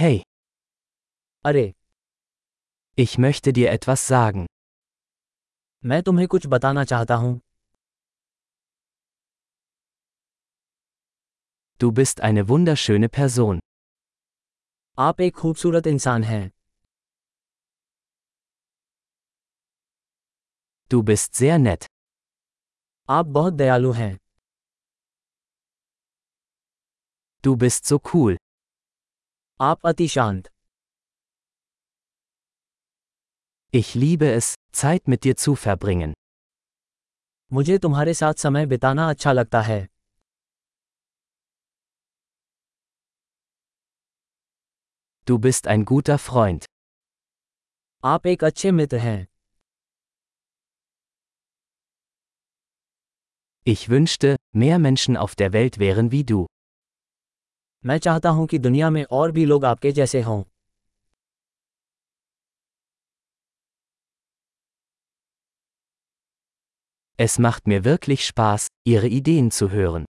Hey, अरे ich möchte dir etwas sagen. मैं तुम्हें कुछ बताना चाहता हूँ Du bist eine wunderschöne Person. आप एक खूबसूरत इंसान हैं Du bist sehr nett. आप बहुत दयालु हैं Du bist so cool. आप अति शांत Ich liebe es, Zeit mit dir zu verbringen. मुझे तुम्हारे साथ समय बिताना अच्छा लगता है Du bist ein guter Freund. आप एक अच्छे मित्र हैं Ich wünschte, mehr Menschen auf der Welt wären wie du. मैं चाहता हूँ कि दुनिया में और भी लोग आपके जैसे हों Es macht mir wirklich Spaß, Ihre Ideen zu hören.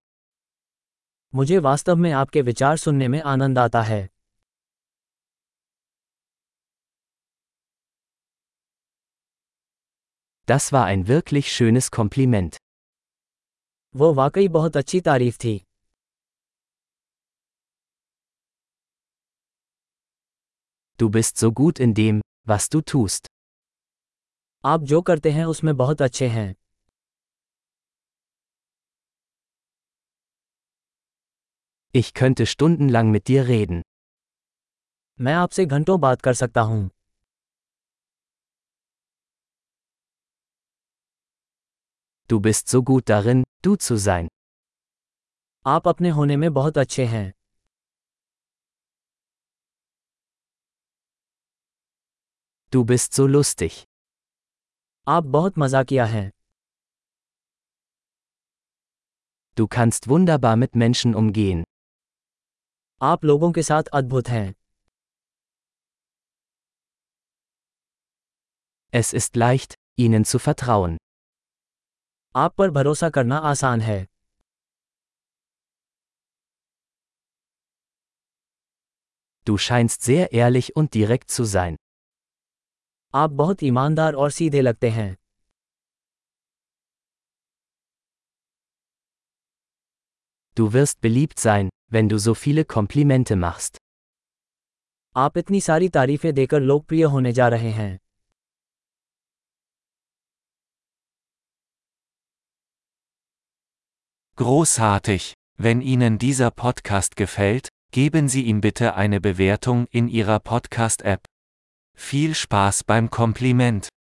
मुझे वास्तव में आपके विचार सुनने में आनंद आता है Das war ein wirklich schönes Kompliment. वो वाकई बहुत अच्छी तारीफ़ थी Du bist so gut in dem, was du tust. आप जो करते हैं उसमें बहुत अच्छे हैं Ich könnte stundenlang mit dir reden. मैं आपसे घंटों बात कर सकता हूं Du bist so gut darin, du zu sein. आप अपने होने में बहुत अच्छे हैं Du bist so lustig. आप बहुत मजाकिया हैं Du kannst wunderbar mit Menschen umgehen. आप लोगों के साथ अद्भुत हैं Es ist leicht, ihnen zu vertrauen. आप पर भरोसा करना आसान है Du scheinst sehr ehrlich und direkt zu sein. आप बहुत ईमानदार और सीधे लगते हैं Du wirst beliebt sein, wenn du so viele Komplimente machst. आप इतनी सारी तारीफें देकर लोकप्रिय होने जा रहे हैं Großartig! Wenn Ihnen dieser Podcast gefällt, geben Sie ihm bitte eine Bewertung in Ihrer Podcast-App. Viel Spaß beim Kompliment!